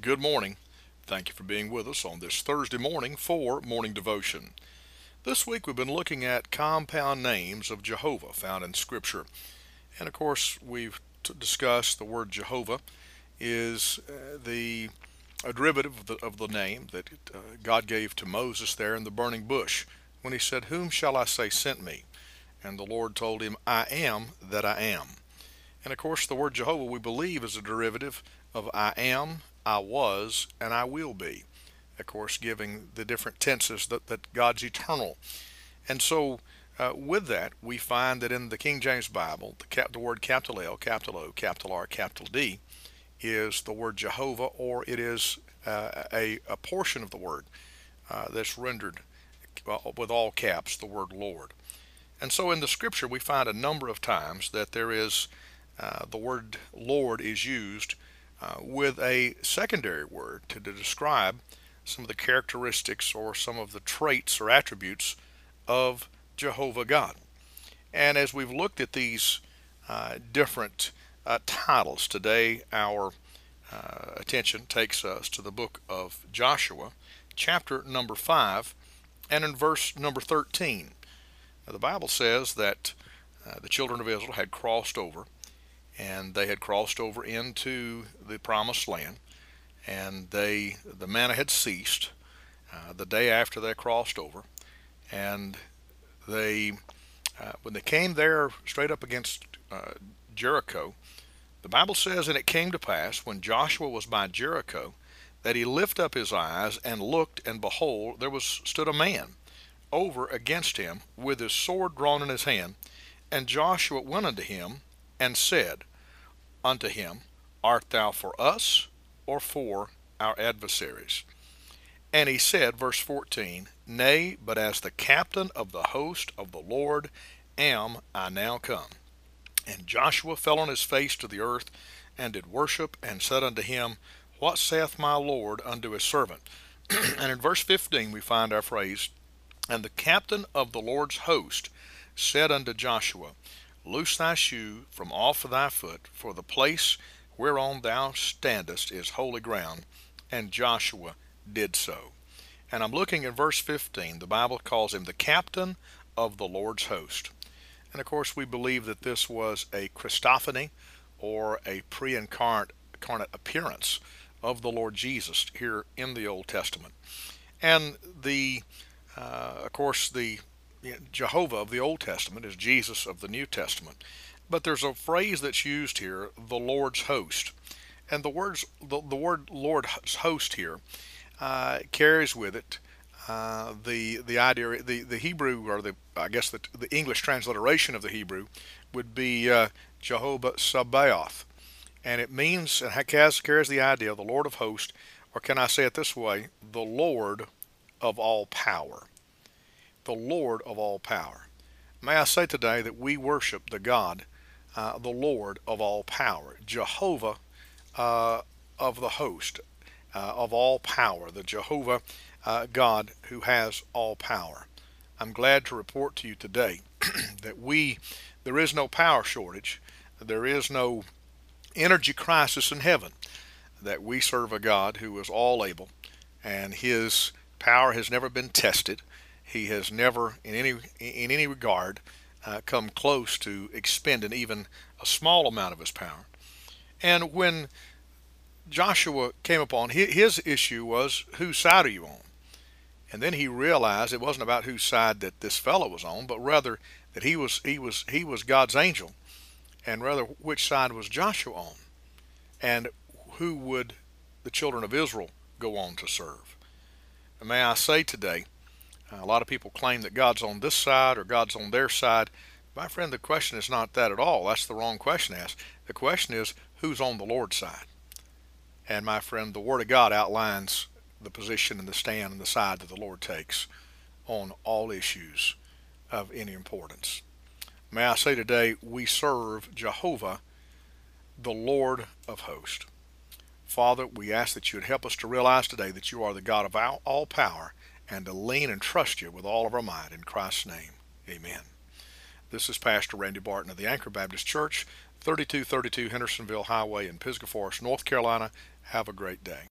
Good morning. Thank you for being with us on this Thursday morning for Morning Devotion. This week we've been looking at compound names of Jehovah found in Scripture. And of course, we've discussed the word Jehovah is uh, the a derivative of the, of the name that uh, God gave to Moses there in the burning bush when he said, Whom shall I say sent me? And the Lord told him, I am that I am. And of course, the word Jehovah we believe is a derivative of I am, I was, and I will be. Of course, giving the different tenses that, that God's eternal. And so, uh, with that, we find that in the King James Bible, the, cap, the word capital L, capital O, capital R, capital D is the word Jehovah, or it is uh, a, a portion of the word uh, that's rendered uh, with all caps the word Lord. And so in the scripture, we find a number of times that there is uh, the word Lord is used uh, with a secondary word to, describe some of the characteristics or some of the traits or attributes of Jehovah God. And as we've looked at these uh, different uh, titles today, our uh, attention takes us to the book of Joshua, chapter number 5, and in verse number 13. Now, the Bible says that uh, the children of Israel had crossed over and they had crossed over into the promised land and they the manna had ceased uh, the day after they crossed over and they uh, when they came there straight up against uh, Jericho the Bible says and it came to pass when Joshua was by Jericho that he lifted up his eyes and looked and behold there was stood a man over against him with his sword drawn in his hand. And Joshua went unto him and said unto him, Art thou for us or for our adversaries? And he said, verse 14, Nay, but as the captain of the host of the Lord am I now come. And Joshua fell on his face to the earth, and did worship, and said unto him, What saith my Lord unto his servant? and in verse 15 we find our phrase, And the captain of the Lord's host said unto Joshua, Loose thy shoe from off of thy foot, for the place whereon thou standest is holy ground. And Joshua did so. And I'm looking at verse 15. The Bible calls him the captain of the Lord's host. And of course, we believe that this was a Christophany or a pre incarnate appearance of the Lord Jesus here in the Old Testament. And the, uh, of course, the Jehovah of the Old Testament is Jesus of the New Testament. But there's a phrase that's used here, the Lord's host. And the words the, the word Lord's host here uh, carries with it uh, the the idea the, the Hebrew or the I guess the, the English transliteration of the Hebrew would be uh, Jehovah Sabaoth, and it means and has, carries the idea of the Lord of hosts, or can I say it this way, the Lord of all power the Lord of all power. May I say today that we worship the God, uh, the Lord of all power, Jehovah uh, of the host, uh, of all power, the Jehovah uh, God who has all power. I'm glad to report to you today that we, there is no power shortage, there is no energy crisis in heaven, that we serve a God who is all able, and his power has never been tested he has never, in any in any regard, uh, come close to expending even a small amount of his power. And when Joshua came upon his issue was whose side are you on? And then he realized it wasn't about whose side that this fellow was on, but rather that he was he was he was God's angel, and rather which side was Joshua on, and who would the children of Israel go on to serve? And may I say today a lot of people claim that God's on this side or God's on their side. My friend, the question is not that at all. That's the wrong question to ask. The question is who's on the Lord's side? And my friend, the Word of God outlines the position and the stand and the side that the Lord takes on all issues of any importance. May I say today, we serve Jehovah, the Lord of hosts. Father, we ask that you would help us to realize today that you are the God of all power and to lean and trust you with all of our might. In Christ's name, amen. This is Pastor Randy Barton of the Anchor Baptist Church, 3232 Hendersonville Highway in Pisgah Forest, North Carolina. Have a great day.